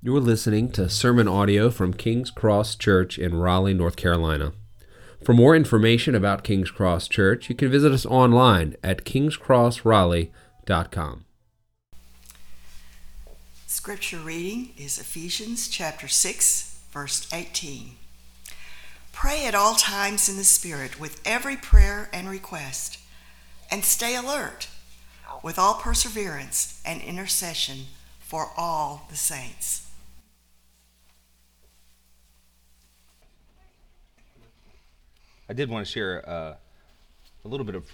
You're listening to sermon audio from King's Cross Church in Raleigh, North Carolina. For more information about King's Cross Church, you can visit us online at kingscrossraleigh.com. Scripture reading is Ephesians chapter 6, verse 18. Pray at all times in the Spirit with every prayer and request, and stay alert with all perseverance and intercession for all the saints. I did want to share uh, a little bit of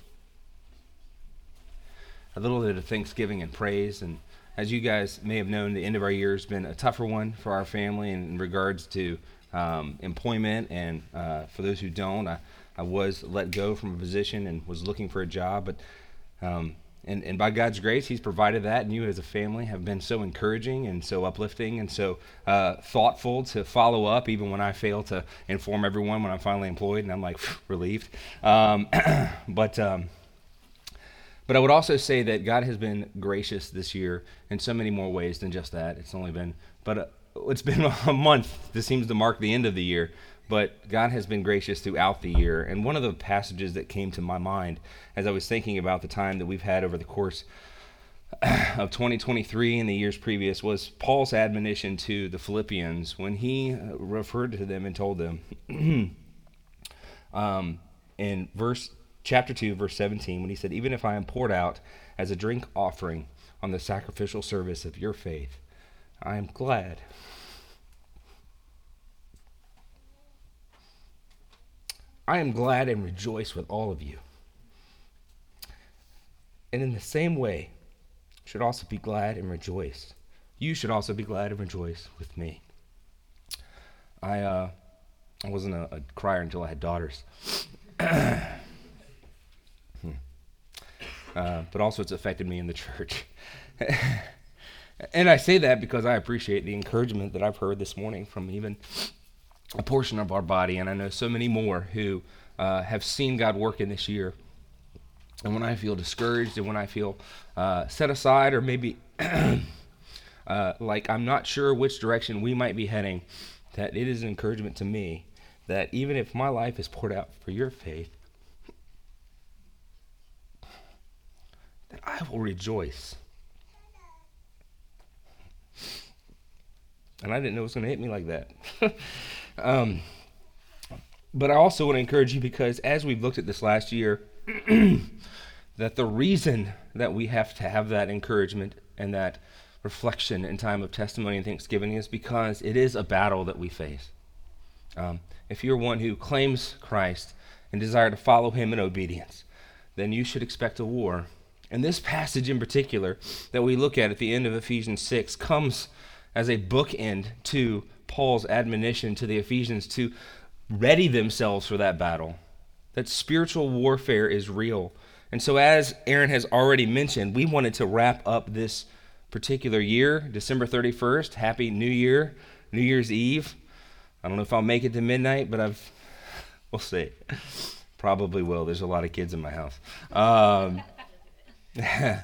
a little bit of Thanksgiving and praise. And as you guys may have known, the end of our year has been a tougher one for our family in regards to um, employment. And uh, for those who don't, I, I was let go from a position and was looking for a job. But um, and, and by God's grace, He's provided that. And you, as a family, have been so encouraging and so uplifting and so uh, thoughtful to follow up, even when I fail to inform everyone when I'm finally employed. And I'm like relieved. Um, but um, but I would also say that God has been gracious this year in so many more ways than just that. It's only been, but uh, it's been a month. This seems to mark the end of the year but God has been gracious throughout the year. And one of the passages that came to my mind as I was thinking about the time that we've had over the course of 2023 and the years previous was Paul's admonition to the Philippians when he uh, referred to them and told them um, in verse chapter 2 verse 17 when he said even if I am poured out as a drink offering on the sacrificial service of your faith I am glad I am glad and rejoice with all of you. And in the same way, should also be glad and rejoice. You should also be glad and rejoice with me. I uh, I wasn't a, a crier until I had daughters. hmm. uh, but also, it's affected me in the church. and I say that because I appreciate the encouragement that I've heard this morning from even a portion of our body, and I know so many more who uh, have seen God work in this year. And when I feel discouraged and when I feel uh, set aside or maybe uh, like I'm not sure which direction we might be heading, that it is an encouragement to me that even if my life is poured out for your faith, that I will rejoice. And I didn't know it was going to hit me like that. Um, but I also want to encourage you because as we've looked at this last year, that the reason that we have to have that encouragement and that reflection in time of testimony and thanksgiving is because it is a battle that we face. Um, if you're one who claims Christ and desire to follow him in obedience, then you should expect a war. And this passage in particular that we look at at the end of Ephesians 6 comes as a bookend to Paul's admonition to the Ephesians to ready themselves for that battle. That spiritual warfare is real. And so, as Aaron has already mentioned, we wanted to wrap up this particular year, December 31st. Happy New Year, New Year's Eve. I don't know if I'll make it to midnight, but I've, we'll see. Probably will. There's a lot of kids in my house. Um,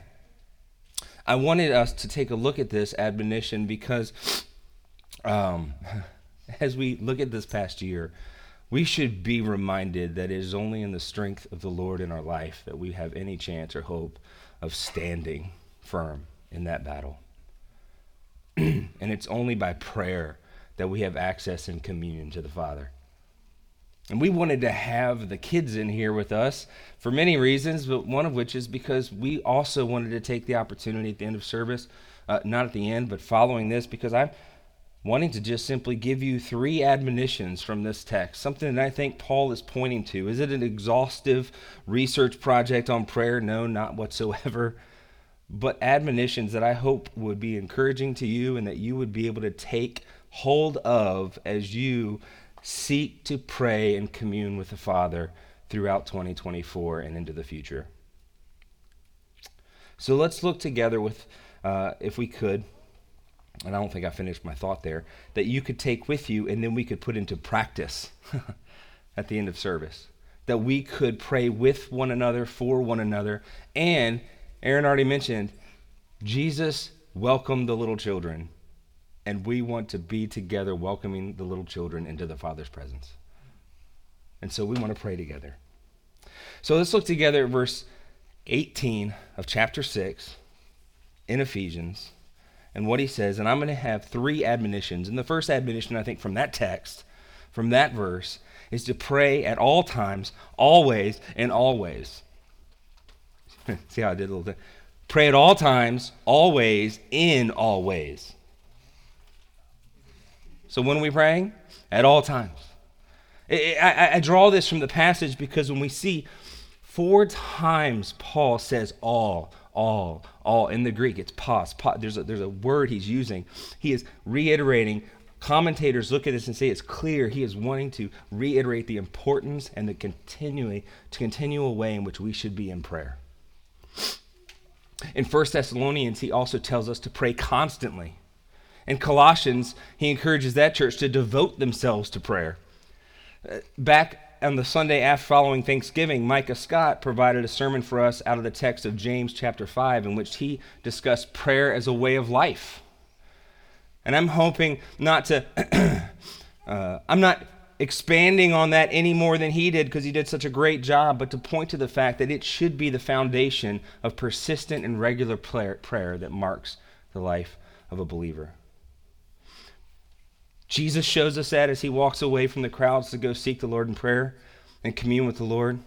I wanted us to take a look at this admonition because um, as we look at this past year, we should be reminded that it is only in the strength of the Lord in our life that we have any chance or hope of standing firm in that battle. and it's only by prayer that we have access and communion to the Father. And we wanted to have the kids in here with us for many reasons, but one of which is because we also wanted to take the opportunity at the end of service, uh, not at the end, but following this, because I'm wanting to just simply give you three admonitions from this text, something that I think Paul is pointing to. Is it an exhaustive research project on prayer? No, not whatsoever. But admonitions that I hope would be encouraging to you and that you would be able to take hold of as you seek to pray and commune with the Father throughout 2024 and into the future. So let's look together with, uh, if we could, and I don't think I finished my thought there, that you could take with you and then we could put into practice at the end of service. That we could pray with one another, for one another. And Aaron already mentioned, Jesus welcomed the little children. and we want to be together welcoming the little children into the Father's presence. And so we want to pray together. So let's look together at verse 18 of chapter 6 in Ephesians and what he says. And I'm going to have three admonitions. And the first admonition, I think, from that text, from that verse, is to pray at all times, always, and always. See how I did a little thing? Pray at all times, always, in all ways. So when are we praying? At all times. I, I, I draw this from the passage because when we see four times Paul says all, all, all. In the Greek, it's pas. pas there's, a, there's a word he's using. He is reiterating. Commentators look at this and say it's clear he is wanting to reiterate the importance and the continually, to continual way in which we should be in prayer. In 1 Thessalonians, he also tells us to pray constantly. In Colossians, he encourages that church to devote themselves to prayer. Uh, back on the Sunday after following Thanksgiving, Micah Scott provided a sermon for us out of the text of James chapter 5, in which he discussed prayer as a way of life. And I'm hoping not to, uh, I'm not expanding on that any more than he did because he did such a great job, but to point to the fact that it should be the foundation of persistent and regular prayer, prayer that marks the life of a believer. Jesus shows us that as he walks away from the crowds to go seek the Lord in prayer and commune with the Lord.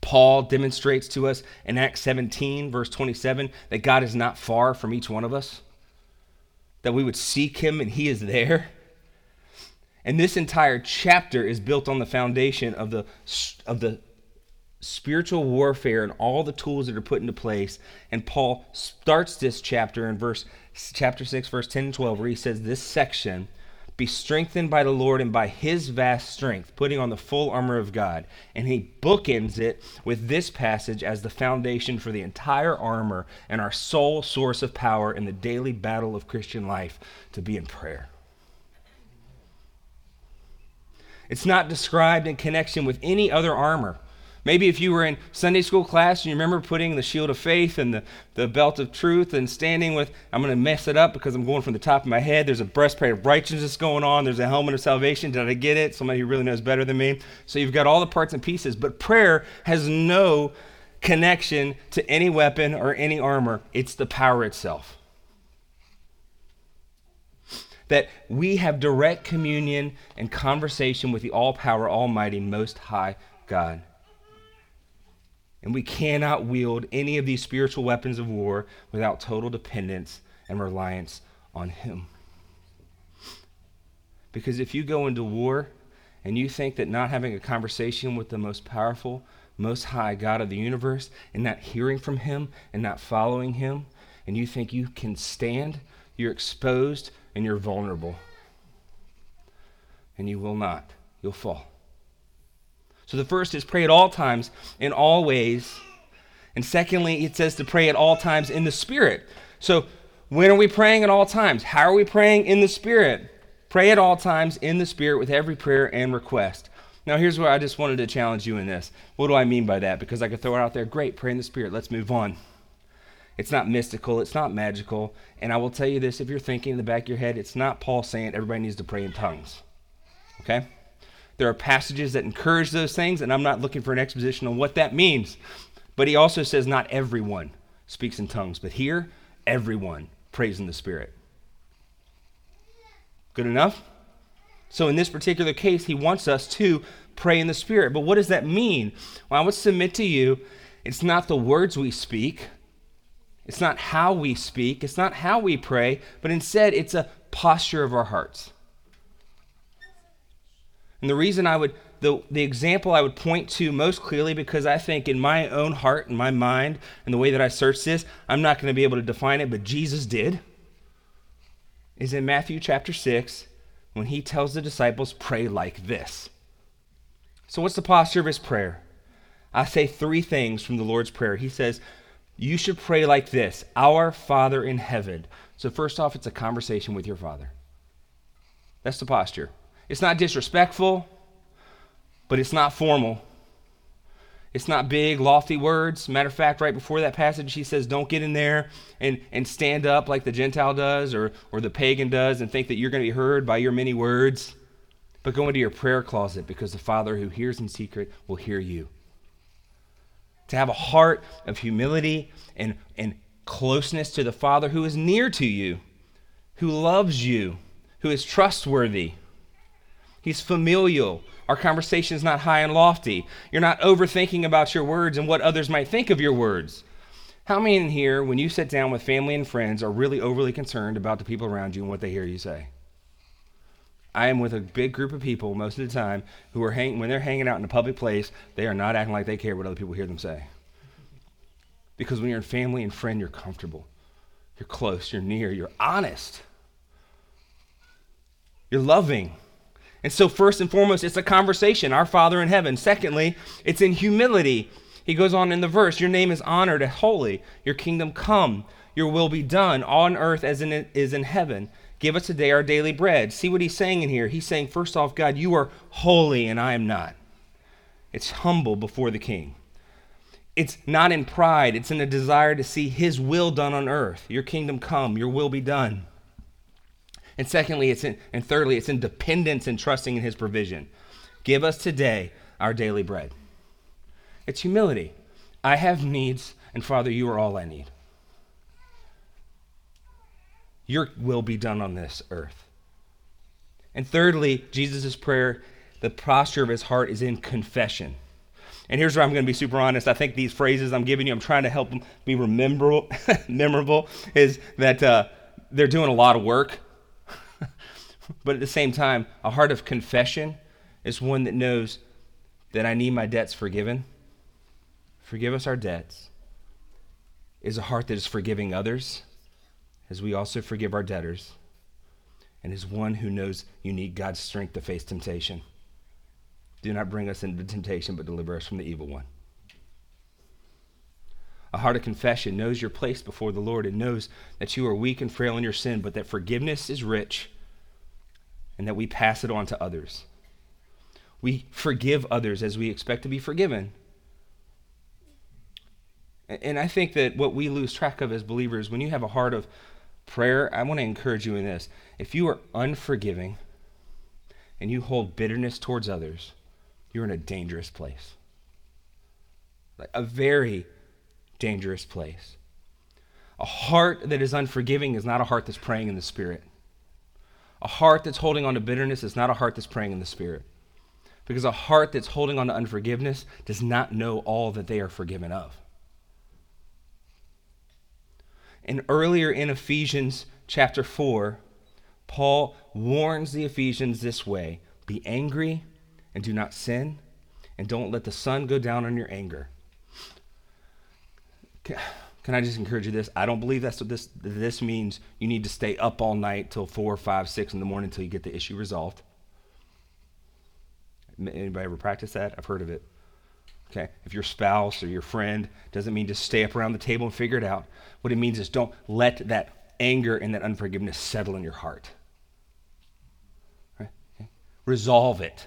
Paul demonstrates to us in Acts 17, verse 27, that God is not far from each one of us, that we would seek him and he is there. And this entire chapter is built on the foundation of the, of the spiritual warfare and all the tools that are put into place. And Paul starts this chapter in verse chapter 6, verse 10 and 12, where he says this section be strengthened by the Lord and by his vast strength, putting on the full armor of God. And he bookends it with this passage as the foundation for the entire armor and our sole source of power in the daily battle of Christian life to be in prayer. It's not described in connection with any other armor. Maybe if you were in Sunday school class and you remember putting the shield of faith and the, the belt of truth and standing with, I'm going to mess it up because I'm going from the top of my head. There's a breastplate of righteousness going on. There's a helmet of salvation. Did I get it? Somebody who really knows better than me. So you've got all the parts and pieces. But prayer has no connection to any weapon or any armor, it's the power itself. That we have direct communion and conversation with the all power, almighty, most high God. And we cannot wield any of these spiritual weapons of war without total dependence and reliance on Him. Because if you go into war and you think that not having a conversation with the most powerful, most high God of the universe and not hearing from Him and not following Him, and you think you can stand, you're exposed and you're vulnerable. And you will not. You'll fall. So the first is pray at all times, in all ways. And secondly, it says to pray at all times in the Spirit. So when are we praying at all times? How are we praying in the Spirit? Pray at all times in the Spirit with every prayer and request. Now, here's where I just wanted to challenge you in this. What do I mean by that? Because I could throw it out there. Great, pray in the Spirit. Let's move on. It's not mystical, it's not magical. And I will tell you this if you're thinking in the back of your head, it's not Paul saying everybody needs to pray in tongues. Okay? There are passages that encourage those things, and I'm not looking for an exposition on what that means. But he also says not everyone speaks in tongues, but here, everyone prays in the Spirit. Good enough? So, in this particular case, he wants us to pray in the Spirit. But what does that mean? Well, I would submit to you it's not the words we speak, it's not how we speak, it's not how we pray, but instead, it's a posture of our hearts. And the reason I would, the, the example I would point to most clearly, because I think in my own heart and my mind and the way that I search this, I'm not going to be able to define it, but Jesus did, is in Matthew chapter 6 when he tells the disciples, pray like this. So, what's the posture of his prayer? I say three things from the Lord's Prayer. He says, You should pray like this Our Father in heaven. So, first off, it's a conversation with your Father. That's the posture. It's not disrespectful, but it's not formal. It's not big, lofty words. Matter of fact, right before that passage, he says, Don't get in there and, and stand up like the Gentile does or, or the pagan does and think that you're going to be heard by your many words. But go into your prayer closet because the Father who hears in secret will hear you. To have a heart of humility and, and closeness to the Father who is near to you, who loves you, who is trustworthy. He's familial. Our conversation is not high and lofty. You're not overthinking about your words and what others might think of your words. How many in here, when you sit down with family and friends, are really overly concerned about the people around you and what they hear you say? I am with a big group of people most of the time who are when they're hanging out in a public place, they are not acting like they care what other people hear them say. Because when you're in family and friend, you're comfortable. You're close, you're near, you're honest. You're loving. And so, first and foremost, it's a conversation, our Father in heaven. Secondly, it's in humility. He goes on in the verse Your name is honored and holy. Your kingdom come. Your will be done on earth as it is in heaven. Give us today our daily bread. See what he's saying in here. He's saying, first off, God, you are holy and I am not. It's humble before the king. It's not in pride, it's in a desire to see his will done on earth. Your kingdom come, your will be done. And secondly, it's in, and thirdly, it's in dependence and trusting in his provision. Give us today our daily bread. It's humility. I have needs, and Father, you are all I need. Your will be done on this earth. And thirdly, Jesus' prayer, the posture of his heart is in confession. And here's where I'm going to be super honest. I think these phrases I'm giving you, I'm trying to help them be rememberable, memorable, is that uh, they're doing a lot of work. But at the same time, a heart of confession is one that knows that I need my debts forgiven. Forgive us our debts. Is a heart that is forgiving others as we also forgive our debtors, and is one who knows you need God's strength to face temptation. Do not bring us into temptation, but deliver us from the evil one. A heart of confession knows your place before the Lord and knows that you are weak and frail in your sin, but that forgiveness is rich and that we pass it on to others. We forgive others as we expect to be forgiven. And I think that what we lose track of as believers, when you have a heart of Prayer, I want to encourage you in this. If you are unforgiving and you hold bitterness towards others, you're in a dangerous place. Like a very dangerous place. A heart that is unforgiving is not a heart that's praying in the Spirit. A heart that's holding on to bitterness is not a heart that's praying in the Spirit. Because a heart that's holding on to unforgiveness does not know all that they are forgiven of. And earlier in Ephesians chapter 4, Paul warns the Ephesians this way Be angry and do not sin, and don't let the sun go down on your anger. Can I just encourage you this? I don't believe that's what this this means. You need to stay up all night till four, five, six in the morning until you get the issue resolved. Anybody ever practice that? I've heard of it. Okay, if your spouse or your friend doesn't mean just stay up around the table and figure it out. What it means is don't let that anger and that unforgiveness settle in your heart. Right? Okay. Resolve it.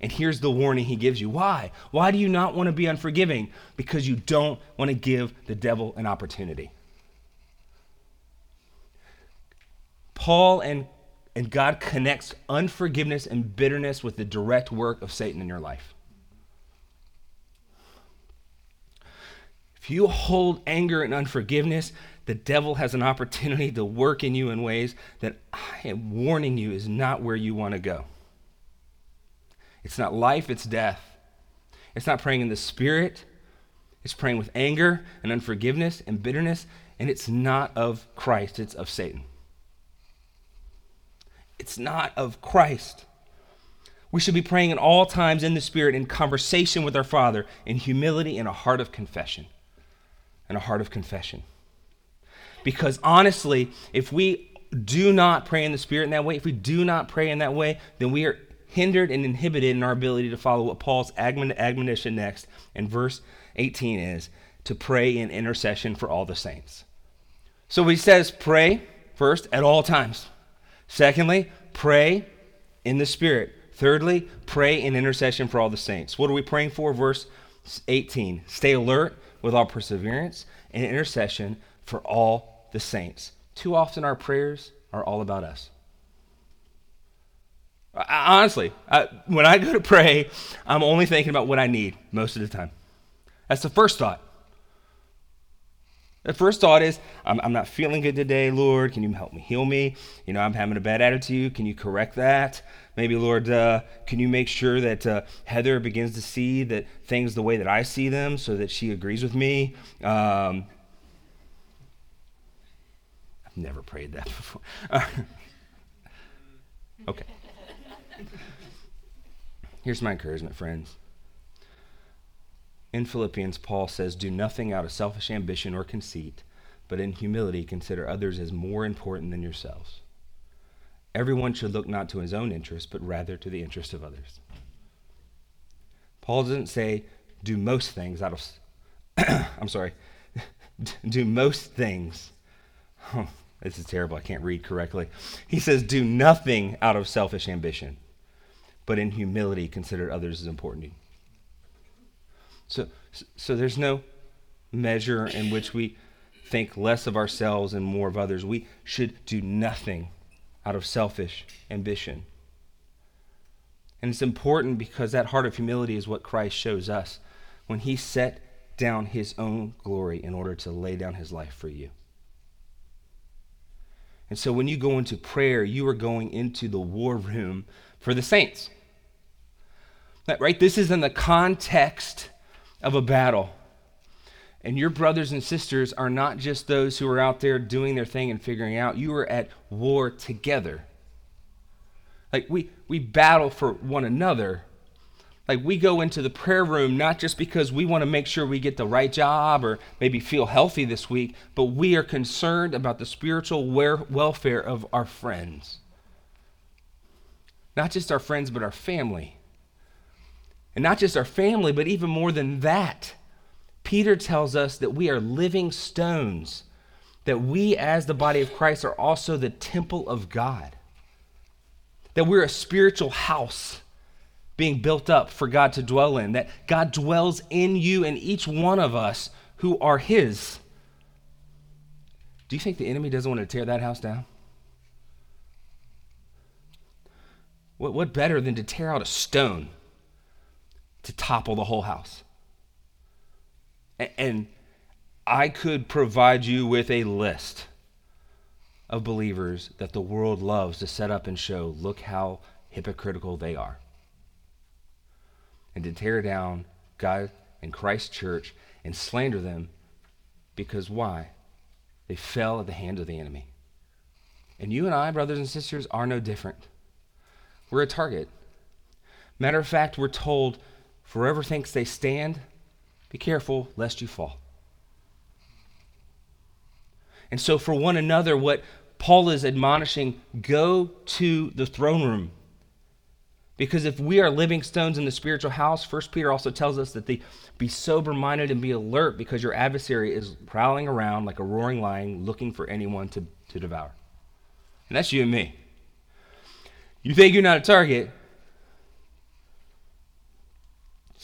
And here's the warning he gives you. Why? Why do you not want to be unforgiving? Because you don't want to give the devil an opportunity. Paul and, and God connects unforgiveness and bitterness with the direct work of Satan in your life. If you hold anger and unforgiveness, the devil has an opportunity to work in you in ways that I am warning you is not where you want to go. It's not life, it's death. It's not praying in the spirit, it's praying with anger and unforgiveness and bitterness, and it's not of Christ, it's of Satan. It's not of Christ. We should be praying at all times in the Spirit, in conversation with our Father, in humility and a heart of confession and a heart of confession. Because honestly, if we do not pray in the Spirit in that way, if we do not pray in that way, then we are hindered and inhibited in our ability to follow what Paul's admonition next in verse 18 is to pray in intercession for all the saints. So he says, pray first at all times. Secondly, pray in the Spirit. Thirdly, pray in intercession for all the saints. What are we praying for? Verse 18 Stay alert with all perseverance and intercession for all the saints. Too often our prayers are all about us. I, honestly, I, when I go to pray, I'm only thinking about what I need most of the time. That's the first thought. The first thought is, I'm, I'm, not feeling good today, Lord. Can you help me heal me? You know, I'm having a bad attitude. Can you correct that? Maybe, Lord, uh, can you make sure that uh, Heather begins to see that things the way that I see them so that she agrees with me? Um, I've never prayed that before. okay. Here's my encouragement, friends. In Philippians, Paul says, Do nothing out of selfish ambition or conceit, but in humility consider others as more important than yourselves. Everyone should look not to his own interest, but rather to the interest of others. Paul doesn't say, Do most things out of, I'm sorry, do most things. Oh, this is terrible. I can't read correctly. He says, Do nothing out of selfish ambition, but in humility consider others as important to so, so there's no measure in which we think less of ourselves and more of others. We should do nothing out of selfish ambition. And it's important because that heart of humility is what Christ shows us when he set down his own glory in order to lay down his life for you. And so when you go into prayer, you are going into the war room for the saints. Right? This is in the context of a battle. And your brothers and sisters are not just those who are out there doing their thing and figuring out. You are at war together. Like we, we battle for one another. Like we go into the prayer room not just because we want to make sure we get the right job or maybe feel healthy this week, but we are concerned about the spiritual welfare of our friends. Not just our friends, but our family. And not just our family, but even more than that. Peter tells us that we are living stones, that we, as the body of Christ, are also the temple of God, that we're a spiritual house being built up for God to dwell in, that God dwells in you and each one of us who are His. Do you think the enemy doesn't want to tear that house down? What, what better than to tear out a stone? To topple the whole house. And I could provide you with a list of believers that the world loves to set up and show look how hypocritical they are. And to tear down God and Christ's church and slander them because why? They fell at the hand of the enemy. And you and I, brothers and sisters, are no different. We're a target. Matter of fact, we're told Forever thinks they stand, be careful lest you fall. And so, for one another, what Paul is admonishing go to the throne room. Because if we are living stones in the spiritual house, First Peter also tells us that the be sober minded and be alert because your adversary is prowling around like a roaring lion looking for anyone to, to devour. And that's you and me. You think you're not a target,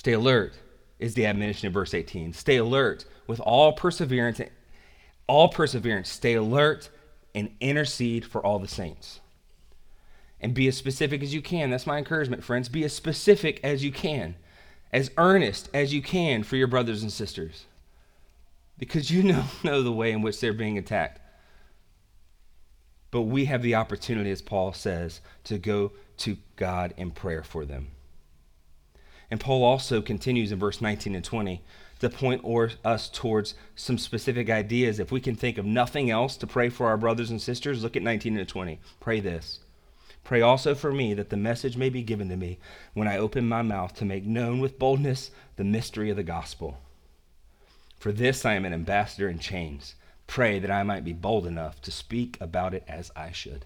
Stay alert is the admonition in verse 18. Stay alert with all perseverance, all perseverance. Stay alert and intercede for all the saints. And be as specific as you can. That's my encouragement, friends. Be as specific as you can, as earnest as you can for your brothers and sisters. Because you know, know the way in which they're being attacked. But we have the opportunity, as Paul says, to go to God in prayer for them. And Paul also continues in verse 19 and 20 to point or, us towards some specific ideas. If we can think of nothing else to pray for our brothers and sisters, look at 19 and 20. Pray this. Pray also for me that the message may be given to me when I open my mouth to make known with boldness the mystery of the gospel. For this I am an ambassador in chains. Pray that I might be bold enough to speak about it as I should.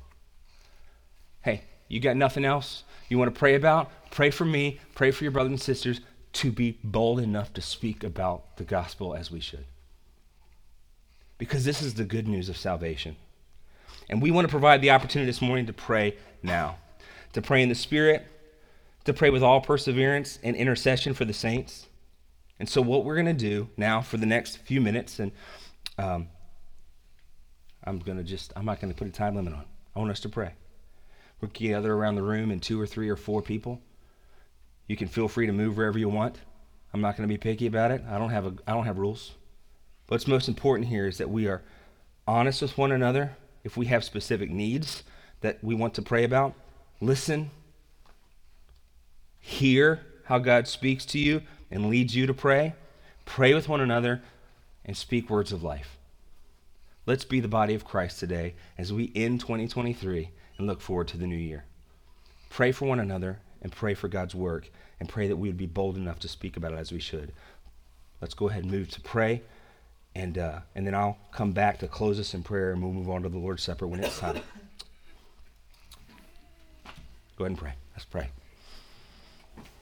Hey, you got nothing else you want to pray about? Pray for me, pray for your brothers and sisters to be bold enough to speak about the gospel as we should. Because this is the good news of salvation. And we want to provide the opportunity this morning to pray now, to pray in the Spirit, to pray with all perseverance and intercession for the saints. And so, what we're going to do now for the next few minutes, and um, I'm going to just, I'm not going to put a time limit on. I want us to pray. We're gather around the room in two or three or four people. You can feel free to move wherever you want. I'm not going to be picky about it. I don't have a, I don't have rules. What's most important here is that we are honest with one another. If we have specific needs that we want to pray about, listen, hear how God speaks to you and leads you to pray. Pray with one another and speak words of life. Let's be the body of Christ today as we end 2023 and look forward to the new year. Pray for one another and pray for God's work and pray that we would be bold enough to speak about it as we should. Let's go ahead and move to pray. And, uh, and then I'll come back to close us in prayer and we'll move on to the Lord's Supper when it's time. Go ahead and pray. Let's pray.